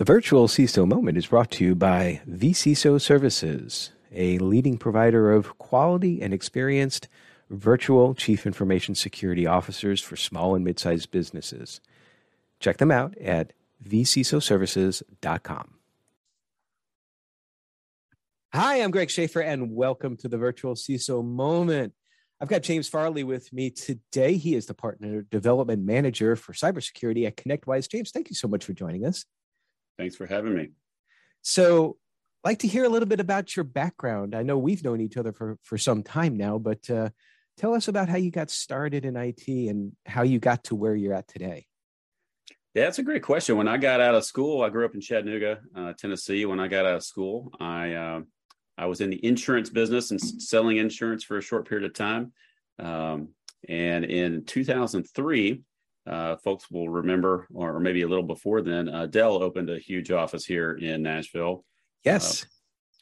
The virtual CISO moment is brought to you by vCISO Services, a leading provider of quality and experienced virtual chief information security officers for small and mid-sized businesses. Check them out at vcisoservices.com. Hi, I'm Greg Schaefer, and welcome to the virtual CISO moment. I've got James Farley with me today. He is the partner development manager for cybersecurity at ConnectWise. James, thank you so much for joining us. Thanks for having me. So, I'd like to hear a little bit about your background. I know we've known each other for, for some time now, but uh, tell us about how you got started in IT and how you got to where you're at today. Yeah, that's a great question. When I got out of school, I grew up in Chattanooga, uh, Tennessee. When I got out of school, I uh, I was in the insurance business and selling insurance for a short period of time. Um, and in 2003, uh, folks will remember, or maybe a little before then, uh, Dell opened a huge office here in Nashville. Yes. Uh,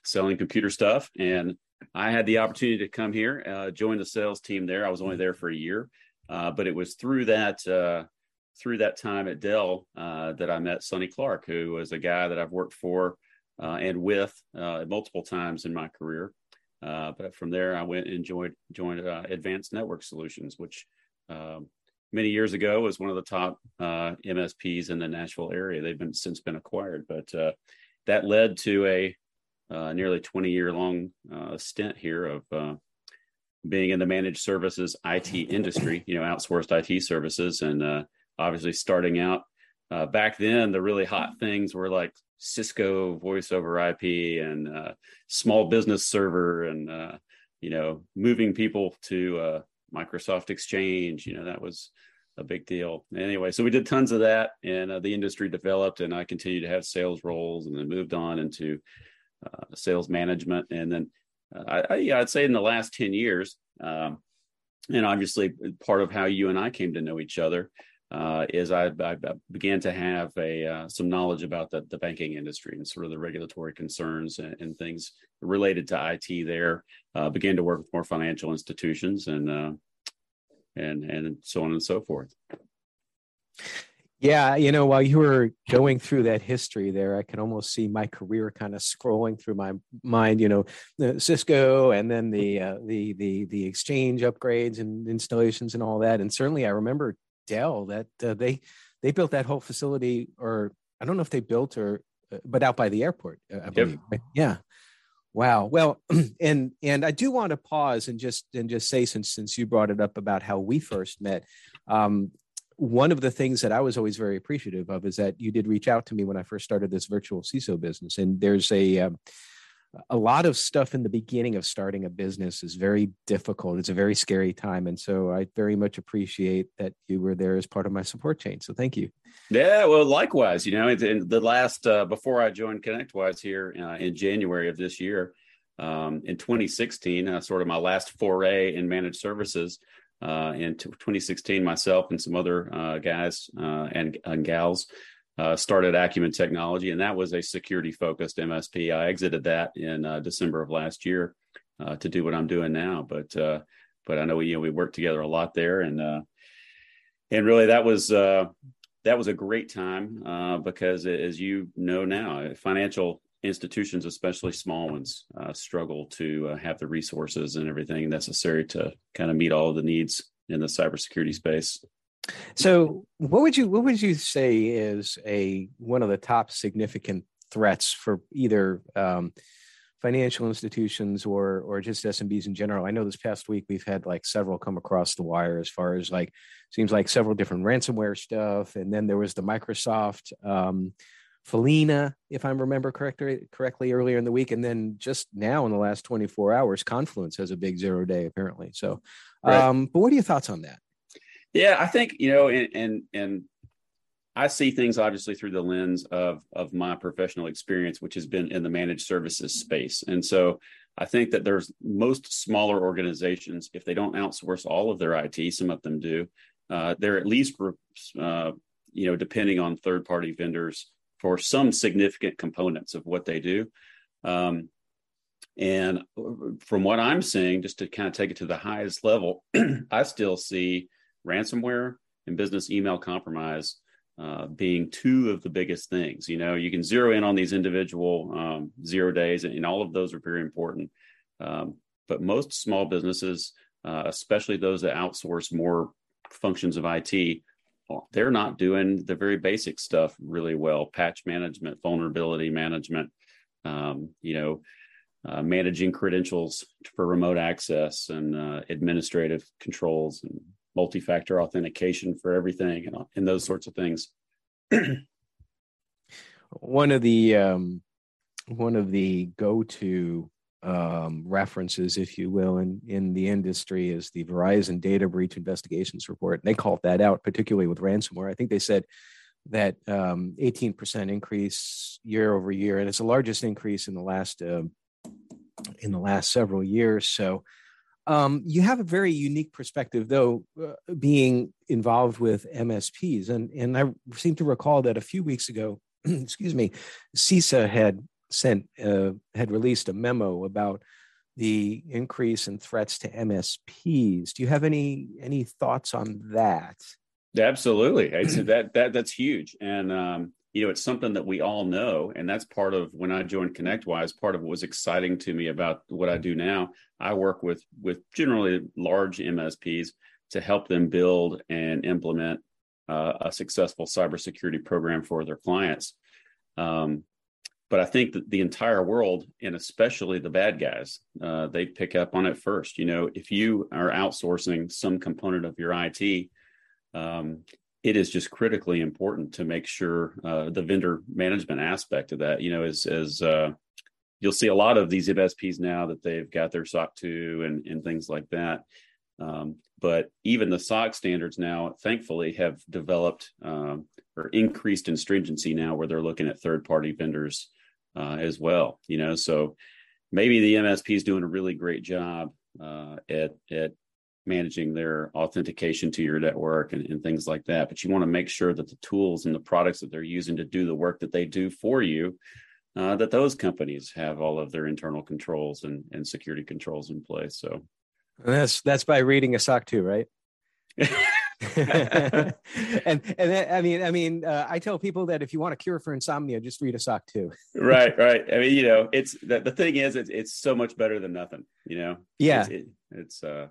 selling computer stuff. And I had the opportunity to come here, uh, join the sales team there. I was only there for a year, uh, but it was through that uh, through that time at Dell that I met Sonny Clark, who was a guy that I've worked for and with multiple times in my career. but from there, I went and joined joined Advanced Network Solutions, which um, many years ago was one of the top uh, MSPs in the Nashville area. They've been since been acquired, but uh, that led to a uh, nearly 20 year long uh, stint here of uh, being in the managed services IT industry, you know, outsourced IT services, and uh, obviously starting out back then, the really hot things were like Cisco voice over IP and small business server, and you know, moving people to Microsoft Exchange. You know, that was a big deal. Anyway, so we did tons of that, and uh, the industry developed, and I continued to have sales roles, and then moved on into uh, sales management, and then uh, I, I, I'd say in the last ten years, um, and obviously part of how you and I came to know each other uh, is I, I, began to have a uh, some knowledge about the, the banking industry and sort of the regulatory concerns and, and things related to IT. There, uh, began to work with more financial institutions and uh, and and so on and so forth. Yeah, you know, while you were going through that history there, I can almost see my career kind of scrolling through my mind. You know, Cisco, and then the uh, the the the exchange upgrades and installations and all that. And certainly, I remember Dell that uh, they they built that whole facility, or I don't know if they built or uh, but out by the airport, uh, I believe. Yep. Yeah. Wow. Well, and and I do want to pause and just and just say since since you brought it up about how we first met, um, one of the things that I was always very appreciative of is that you did reach out to me when I first started this virtual CISO business, and there's a um, a lot of stuff in the beginning of starting a business is very difficult. It's a very scary time. And so I very much appreciate that you were there as part of my support chain. So thank you. Yeah, well, likewise, you know, in the last, uh, before I joined ConnectWise here uh, in January of this year, um, in 2016, uh, sort of my last foray in managed services. Uh, in t- 2016, myself and some other uh, guys uh, and, and gals uh, started Acumen Technology, and that was a security focused MSP. I exited that in uh, December of last year uh, to do what I'm doing now. But uh, but I know we you know we worked together a lot there, and uh, and really that was uh, that was a great time because as you know now, financial institutions, especially small ones, struggle to have the resources and everything necessary to kind of meet all of the needs in the cybersecurity space. So, what would you what would you say is a one of the top significant threats for either um, financial institutions or or just SMBs in general? I know this past week we've had like several come across the wire as far as like seems like several different ransomware stuff, and then there was the Microsoft. Um, Follina, if I remember correctly, correctly earlier in the week, and then just now in the last 24 hours, Confluence has a big zero day apparently. So, right. um, but what are your thoughts on that? Yeah, I think you know, and and, and I see things obviously through the lens of of my professional experience, which has been in the managed services space, and so I think that there's most smaller organizations, if they don't outsource all of their IT, some of them do, uh, they're at least uh, you know depending on third party vendors for some significant components of what they do. Um, and from what I'm seeing, just to kind of take it to the highest level, I still see ransomware and business email compromise uh, being two of the biggest things. You know, you can zero in on these individual um, zero days, and, and, all of those are very important. Um, but most small businesses, uh, especially those that outsource more functions of IT, they're not doing the very basic stuff really well patch management, vulnerability management, um, you know, uh, managing credentials for remote access and uh, administrative controls and multi-factor authentication for everything and, and those sorts of things. one of the um, one of the go-to um, references, if you will, in, in the industry is the Verizon Data Breach Investigations Report. And they called that out, particularly with ransomware. I think they said that um, 18% increase year over year, and it's the largest increase in the last uh, in the last several years. So um, you have a very unique perspective, though, uh, being involved with MSPs, and and I seem to recall that a few weeks ago, excuse me, CISA had sent uh, had released a memo about the increase in threats to MSPs. Do you have any any thoughts on that? Absolutely, that that that's huge, and um, you know it's something that we all know, and that's part of when I joined ConnectWise. Part of what was exciting to me about what I do now. I work with with generally large MSPs to help them build and implement uh, a successful cybersecurity program for their clients. Um, but I think that the entire world, and especially the bad guys, uh, they pick up on it first. You know, if you are outsourcing some component of your IT, um, it is just critically important to make sure uh, the vendor management aspect of that. You know, as as uh, you'll see a lot of these MSPs now that they've got their SOC 2 and and things like that. Um, but even the SOC standards now, thankfully, have developed um, or increased in stringency now, where they're looking at third party vendors uh, as well. You know, so maybe the MSP is doing a really great job uh, at at managing their authentication to your network and, and things like that. But you want to make sure that the tools and the products that they're using to do the work that they do for you, uh, that those companies have all of their internal controls and, and security controls in place. So and that's that's by reading a SOC 2, right? and and I mean, I mean, uh, I tell people that if you want a cure for insomnia, just read a SOC 2. right, right. I mean, you know, it's the, the thing is, it's, it's so much better than nothing. You know. Yeah. It's, it, it's uh.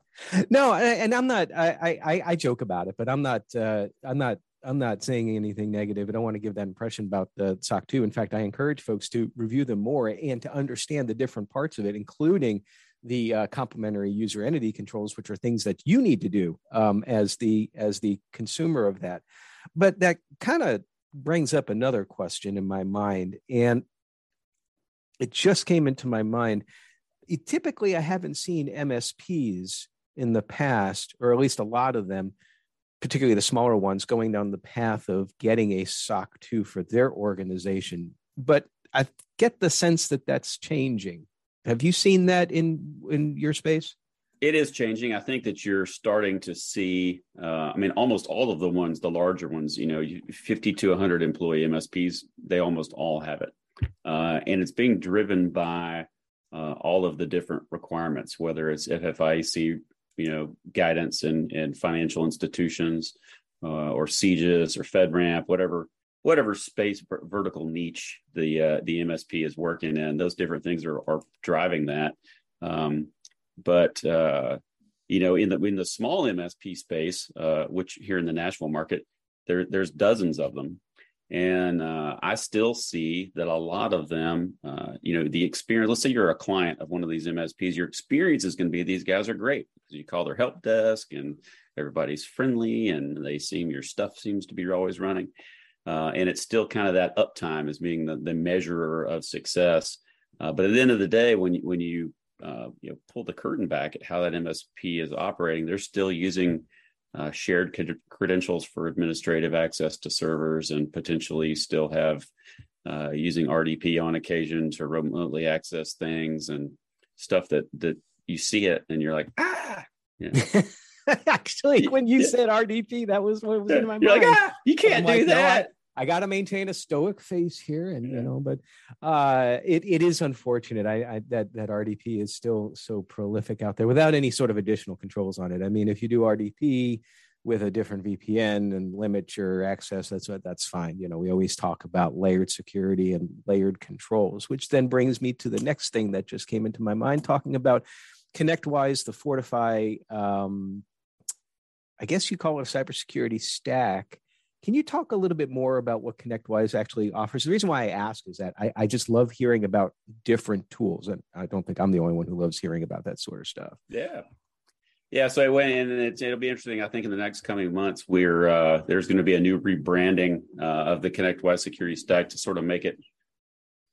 No, and I'm not. I I I joke about it, but I'm not. Uh, I'm not. I'm not saying anything negative. I don't want to give that impression about the SOC 2. In fact, I encourage folks to review them more and to understand the different parts of it, including the uh, complementary user entity controls, which are things that you need to do um, as the as the consumer of that. But that kind of brings up another question in my mind, and it just came into my mind. It, typically, I haven't seen MSPs in the past, or at least a lot of them, particularly the smaller ones, going down the path of getting a SOC 2 for their organization. But I get the sense that that's changing. Have you seen that in in your space? It is changing. I think that you're starting to see. Uh, I mean, almost all of the ones, the larger ones, you know, 50 to 100 employee MSPs, they almost all have it, uh, and it's being driven by uh, all of the different requirements, whether it's FFIEC, you know, guidance and and financial institutions, uh, or CJIS or FedRAMP, whatever whatever space vertical niche the uh, the MSP is working in. Those different things are, are driving that. Um, but uh, you know, in the in the small MSP space, uh, which here in the Nashville market, there there's dozens of them, and uh, I still see that a lot of them, uh, you know, the experience. Let's say you're a client of one of these MSPs, your experience is going to be these guys are great you call their help desk and everybody's friendly and they seem your stuff seems to be always running uh, and it's still kind of that uptime as being the, the measurer of success. Uh, but at the end of the day, when you, when you uh, you know pull the curtain back at how that MSP is operating, they're still using uh, shared credentials for administrative access to servers, and potentially still have uh, using RDP on occasion to remotely access things and stuff that that you see it and you're like ah. Yeah. Actually, when you yeah. said RDP, that was what was in my You're mind. Like, ah, you can't do like, that. I got to maintain a stoic face here, and yeah. you know, but uh, it it is unfortunate. I, I, that that RDP is still so prolific out there without any sort of additional controls on it. I mean, if you do RDP with a different VPN and limit your access, that's that's fine. You know, we always talk about layered security and layered controls, which then brings me to the next thing that just came into my mind, talking about ConnectWise, the Fortify. Um, I guess you call it a cybersecurity stack. Can you talk a little bit more about what ConnectWise actually offers? The reason why I ask is that I, I, just love hearing about different tools, and I don't think I'm the only one who loves hearing about that sort of stuff. Yeah, yeah, so I went and it, will be interesting. I think in the next coming months, we're uh, there's going to be a new rebranding uh, of the ConnectWise security stack to sort of make it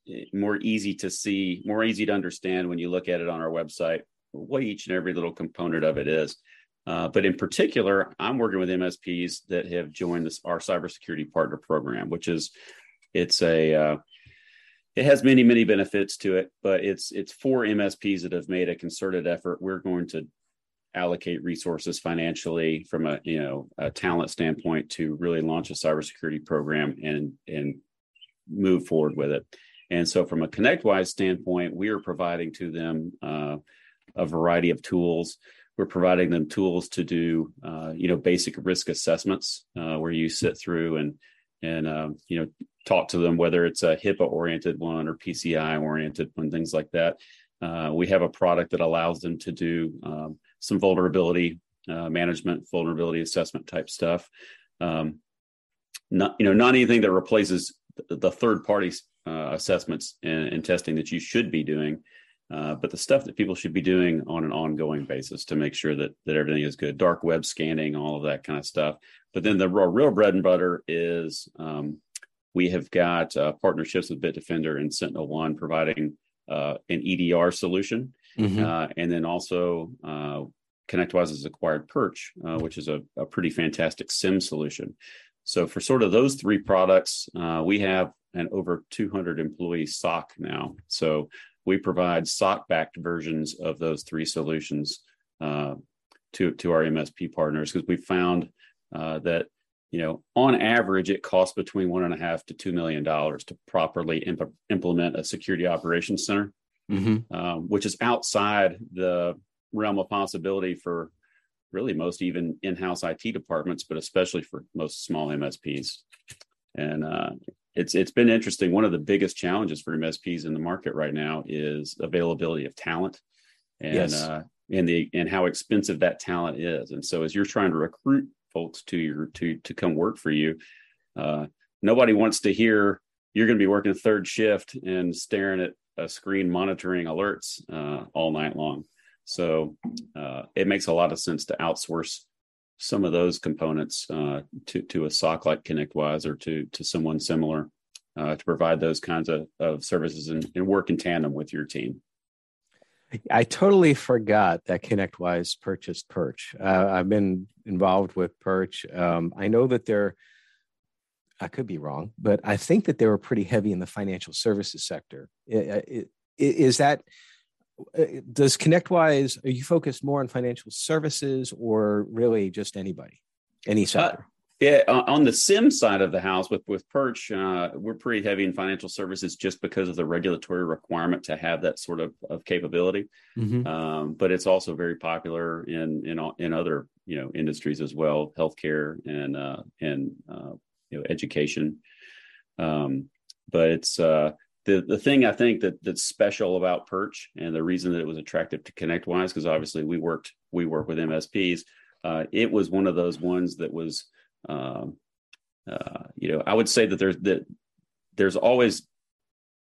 eh, more easy to see, more easy to understand when you look at it on our website. What each and every little component of it is. Uh, but in particular, I'm working with MSPs that have joined this our cybersecurity partner program, which is it's a uh, it has many many benefits to it, but it's it's for MSPs that have made a concerted effort. We're going to allocate resources financially from a you know a talent standpoint to really launch a cybersecurity program and and move forward with it. And so, from a ConnectWise standpoint, we are providing to them uh, a variety of tools. We're providing them tools to do uh, you know basic risk assessments uh, where you sit through and and um, you know talk to them whether it's a HIPAA oriented one or PCI oriented one, things like that. Uh, we have a product that allows them to do um, some vulnerability uh, management, vulnerability assessment type stuff. Um, not you know not anything that replaces the third party uh, assessments and, and, testing that you should be doing, uh, but the stuff that people should be doing on an ongoing basis to make sure that that everything is good. Dark web scanning, all of that kind of stuff. But then the real, real bread and butter is um, we have got uh, partnerships with Bitdefender and SentinelOne providing uh, an EDR solution Mm-hmm. Uh, and then also uh, ConnectWise has acquired Perch, uh, which is a, a, pretty fantastic SIEM solution. So for sort of those three products, uh, we have an over 200 employee SOC now. So we provide SOC-backed versions of those three solutions uh, to to our MSP partners because we found uh, that you know on average it costs between one and a half to two million dollars to properly imp- implement a security operations center mm-hmm. um, which is outside the realm of possibility for really most even in-house IT departments, but especially for most small MSPs. And uh, it's it's been interesting. One of the biggest challenges for MSPs in the market right now is availability of talent, and yes. uh, and the and how expensive that talent is. And so, as you're trying to recruit folks to your to to come work for you, uh, nobody wants to hear you're going to be working third shift and staring at a screen monitoring alerts uh, all night long. So uh, it makes a lot of sense to outsource some of those components uh, to to a SOC like ConnectWise or to to someone similar uh, to provide those kinds of, of services and, and work in tandem with your team. I totally forgot that ConnectWise purchased Perch. Uh, I've been involved with Perch. Um, I know that they're I could be wrong, but I think that they were pretty heavy in the financial services sector. Is that does ConnectWise? Are you focused more on financial services or really just anybody, any uh, sector? Uh, yeah, on the SIEM side of the house with with Perch, uh, we're pretty heavy in financial services just because of the regulatory requirement to have that sort of, of capability. Mm-hmm. Um, but it's also very popular in in in other you know industries as well, healthcare and uh, and uh, you know education. Um, but it's uh, the the thing I think that that's special about Perch and the reason that it was attractive to ConnectWise because obviously we worked we work with MSPs. Uh, it was one of those ones that was, um, uh, you know, I would say that there's that there's always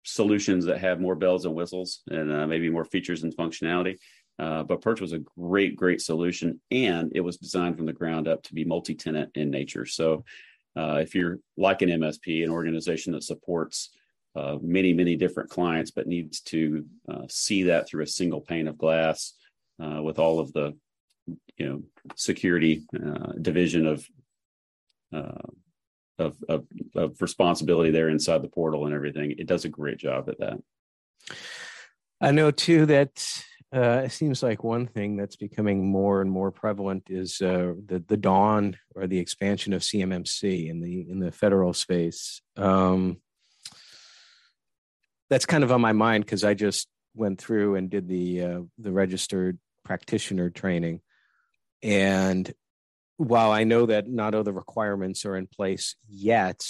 solutions that have more bells and whistles and uh, maybe more features and functionality. Uh, but Perch was a great, great solution, and it was designed from the ground up to be multi-tenant in nature. So uh, if you're like an MSP, an organization that supports uh, many, many different clients, but needs to uh, see that through a single pane of glass uh, with all of the, you know, security uh, division of, uh, of, of of responsibility there inside the portal and everything. It does a great job at that. I know too that uh, it seems like one thing that's becoming more and more prevalent is uh, the the dawn or the expansion of CMMC in the in the federal space. Um, that's kind of on my mind because I just went through and did the uh, the registered practitioner training, and while I know that not all the requirements are in place yet,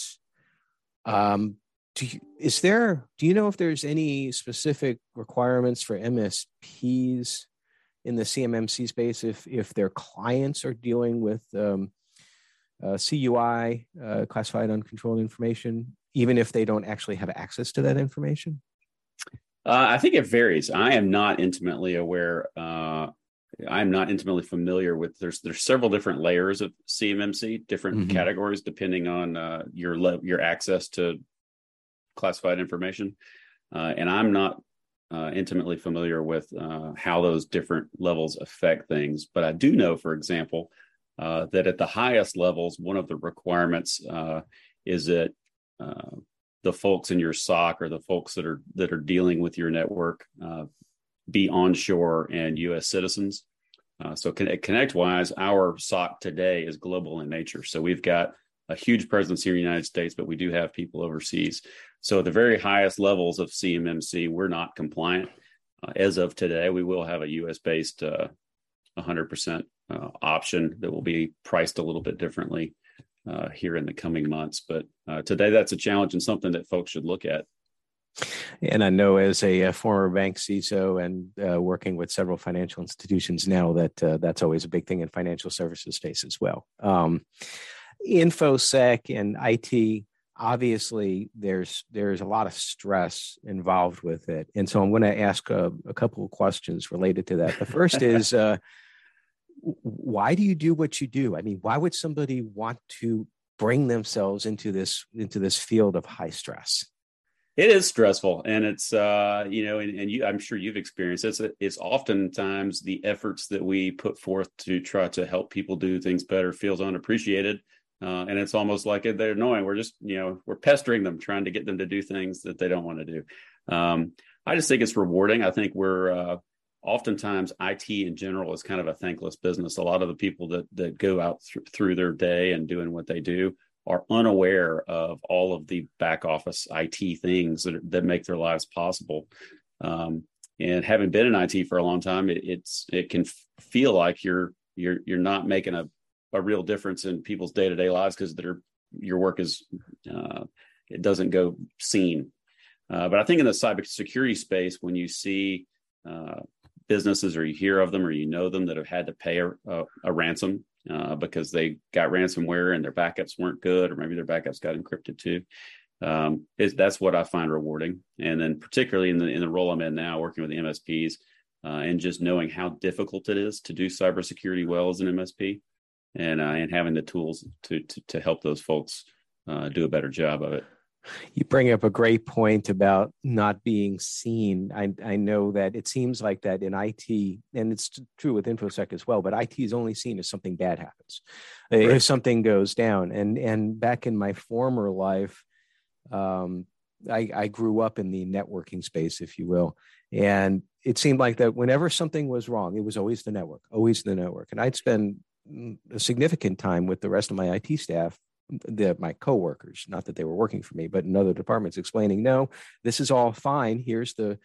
um, do you, is there? Do you know if there's any specific requirements for MSPs in the CMMC space if if their clients are dealing with um, uh, CUI, uh, classified uncontrolled information, even if they don't actually have access to that information? Uh, I think it varies. I am not intimately aware. Uh, I'm not intimately familiar with. There's there's several different layers of CMMC, different mm-hmm. categories depending on uh, your le- your access to classified information, uh, and I'm not uh, intimately familiar with uh, how those different levels affect things. But I do know, for example, that at the highest levels, one of the requirements is that the folks in your SOC or the folks that are that are dealing with your network uh, be onshore and U.S. citizens. Uh, so ConnectWise, our SOC today is global in nature. So we've got a huge presence here in the United States, but we do have people overseas. So at the very highest levels of CMMC, we're not compliant. Uh, as of today, we will have a U.S. based 100% uh, uh, option that will be priced a little bit differently uh, here in the coming months. But uh, today, that's a challenge and something that folks should look at. And I know as a, a former bank CISO and uh, working with several financial institutions now that uh, that's always a big thing in financial services space as well. Um, InfoSec and IT, obviously, there's there's a lot of stress involved with it, and so I'm going to ask a, a couple of questions related to that. The first is uh, why do you do what you do? I mean, why would somebody want to bring themselves into this into this field of high stress? It is stressful, and it's uh, you know, and, and you, I'm sure you've experienced it's it's oftentimes the efforts that we put forth to try to help people do things better feels unappreciated, uh, and it's almost like they're annoying. We're just you know we're pestering them, trying to get them to do things that they don't want to do. Um, I just think it's rewarding. I think we're uh, oftentimes IT in general is kind of a thankless business. A lot of the people that that go out th- through their day and doing what they do are unaware of all of the back office IT things that that make their lives possible. Um, and having been in IT for a long time, it, it's it can f- feel like you're you're you're not making a a real difference in people's day to day lives because their your work is uh, it doesn't go seen. Uh, but I think in the cybersecurity space, when you see uh, businesses or you hear of them or you know them that have had to pay a, a, a ransom uh, because they got ransomware and their backups weren't good or maybe their backups got encrypted too. Um, that's what i find rewarding. And then particularly in the in the role i'm in now working with the msps uh, and just knowing how difficult it is to do cybersecurity well as an msp and uh, and having the tools to, to to help those folks uh, do a better job of it you bring up a great point about not being seen. I, I know that it seems like that in IT, and it's true with InfoSec as well, but IT is only seen if something bad happens, right. if something goes down. And, and back in my former life, um, I, I grew up in the networking space, if you will. And it seemed like that whenever something was wrong, it was always the network, always the network. And I'd spend a significant time with the rest of my IT staff the, my coworkers, not that they were working for me, but in other departments, explaining, no, this is all fine. Here's the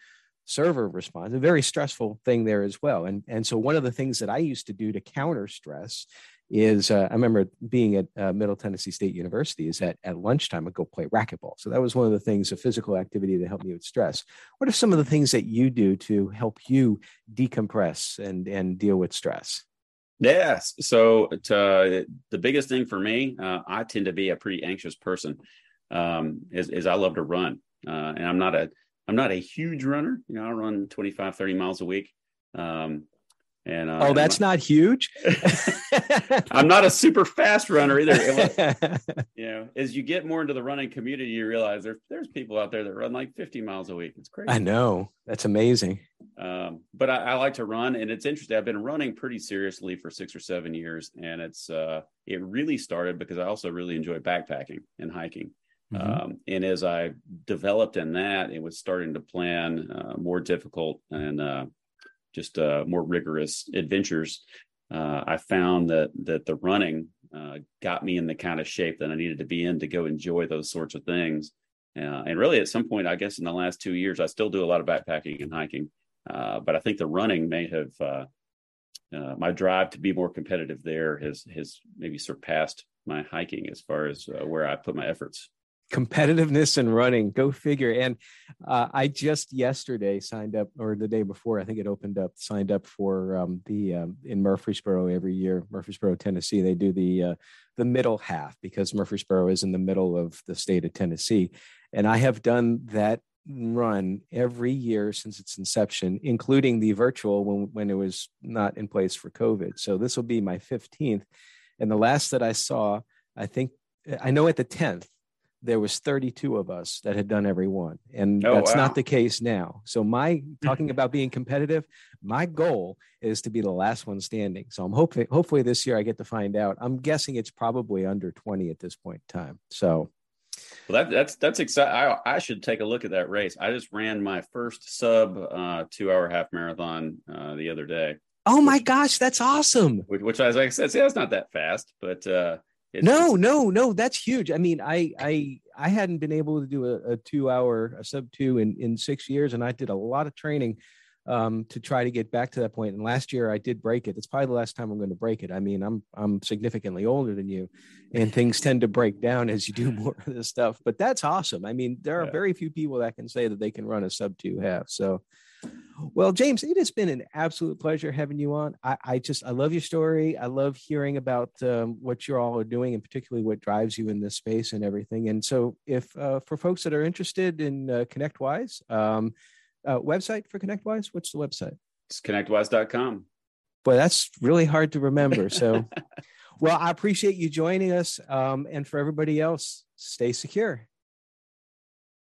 server response. A very stressful thing there as well. And and so one of the things that I used to do to counter stress is uh, I remember being at uh, Middle Tennessee State University is that at lunchtime I'd go play racquetball. So that was one of the things, a physical activity that helped me with stress. What are some of the things that you do to help you decompress and and deal with stress? Yes. So to, the biggest thing for me, uh, I tend to be a pretty anxious person. Um, is, is I love to run, uh, and I'm not a I'm not a huge runner. You know, I run 25, 30 miles a week. Um, and uh, oh, that's not, huge. I'm not a super fast runner either. you know, as you get more into the running community, you realize there's there's people out there that run like 50 miles a week. It's crazy. I know that's amazing. Um, but I, I, like to run, and it's interesting. I've been running pretty seriously for six or seven years, and it's uh, it really started because I also really enjoy backpacking and hiking. Mm-hmm. Um, and as I developed in that, it was starting to plan uh, more difficult and uh, just uh, more rigorous adventures. Uh, I found that that the running uh, got me in the kind of shape that I needed to be in to go enjoy those sorts of things. and really, at some point, I guess in the last two years, I still do a lot of backpacking and hiking. Uh, but I think the running may have uh, uh, my drive to be more competitive there has has maybe surpassed my hiking as far as uh, where I put my efforts. Competitiveness and running, go figure. And uh, I just yesterday signed up, or the day before, I think it opened up, signed up for um, the um, in Murfreesboro every year, Murfreesboro, Tennessee. They do the uh, the middle half because Murfreesboro is in the middle of the state of Tennessee, and I have done that run every year since its inception, including the virtual when, when it was not in place for COVID. So this will be my 15th. And the last that I saw, I think, I know at the 10th, there was 32 of us that had done every one. And oh, that's wow. not the case now. So my talking about being competitive, my goal is to be the last one standing. So I'm hoping, hopefully this year I get to find out. I'm guessing it's probably under 20 at this point in time. So well, that, that's that's exciting. I, I, should take a look at that race. I just ran my first sub uh, two hour half marathon uh, the other day. Oh my which, gosh, that's awesome! Which, which I was like I said, see, that's not that fast, but uh, it's, no, no, no, that's huge. I mean, I I I hadn't been able to do a, a two hour a sub two in in six years, and I did a lot of training um, to try to get back to that point. And last year I did break it. It's probably the last time I'm going to break it. I mean, I'm I'm significantly older than you, and things tend to break down as you do more of this stuff. But that's awesome. I mean, there are yeah. very few people that can say that they can run a sub two half. So, well, James, it has been an absolute pleasure having you on. I, I just I love your story. I love hearing about um, what you're all are doing, and particularly what drives you in this space and everything. And so, if uh, for folks that are interested in uh, ConnectWise. Um, uh, website for ConnectWise? What's the website? It's connectwise.com. Boy, that's really hard to remember. So, well, I appreciate you joining us. Um, and for everybody else, stay secure.